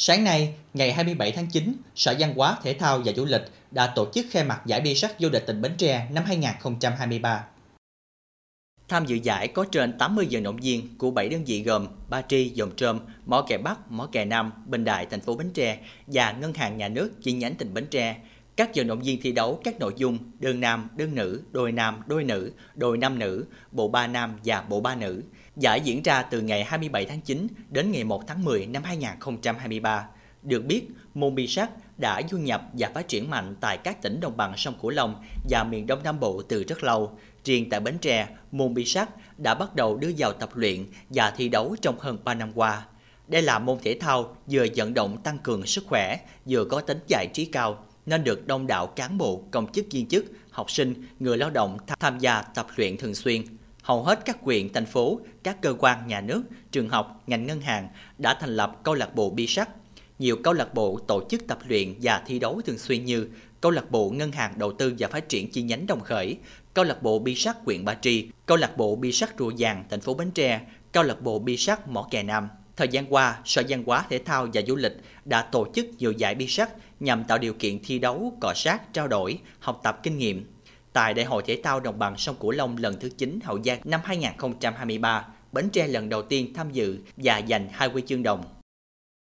Sáng nay, ngày 27 tháng 9, Sở Văn hóa, Thể thao và Du lịch đã tổ chức khai mạc giải bi sắt vô địch tỉnh Bến Tre năm 2023. Tham dự giải có trên 80 vận động viên của 7 đơn vị gồm Ba Tri, Dòng Trơm, Mỏ Kè Bắc, Mỏ Kè Nam, Bình Đại, thành phố Bến Tre và Ngân hàng Nhà nước chi nhánh tỉnh Bến Tre. Các vận động viên thi đấu các nội dung đơn nam, đơn nữ, đôi nam, đôi nữ, đôi nam nữ, bộ ba nam và bộ ba nữ. Giải diễn ra từ ngày 27 tháng 9 đến ngày 1 tháng 10 năm 2023. Được biết, môn bi sắt đã du nhập và phát triển mạnh tại các tỉnh đồng bằng sông Cửu Long và miền Đông Nam Bộ từ rất lâu. Riêng tại Bến Tre, môn bi sắt đã bắt đầu đưa vào tập luyện và thi đấu trong hơn 3 năm qua. Đây là môn thể thao vừa vận động tăng cường sức khỏe, vừa có tính giải trí cao, nên được đông đảo cán bộ, công chức viên chức, học sinh, người lao động tham gia tập luyện thường xuyên. Hầu hết các quyện, thành phố, các cơ quan nhà nước, trường học, ngành ngân hàng đã thành lập câu lạc bộ bi sắt. Nhiều câu lạc bộ tổ chức tập luyện và thi đấu thường xuyên như câu lạc bộ ngân hàng đầu tư và phát triển chi nhánh Đồng Khởi, câu lạc bộ bi sắt huyện Ba Tri, câu lạc bộ bi sắt Rùa Vàng, thành phố Bến Tre, câu lạc bộ bi sắt Mỏ Kè Nam. Thời gian qua, Sở Văn hóa Thể thao và Du lịch đã tổ chức nhiều giải bi sắt nhằm tạo điều kiện thi đấu, cọ sát, trao đổi, học tập kinh nghiệm. Tại Đại hội Thể thao Đồng bằng sông Cửu Long lần thứ 9 Hậu Giang năm 2023, Bến Tre lần đầu tiên tham dự và giành hai huy chương đồng.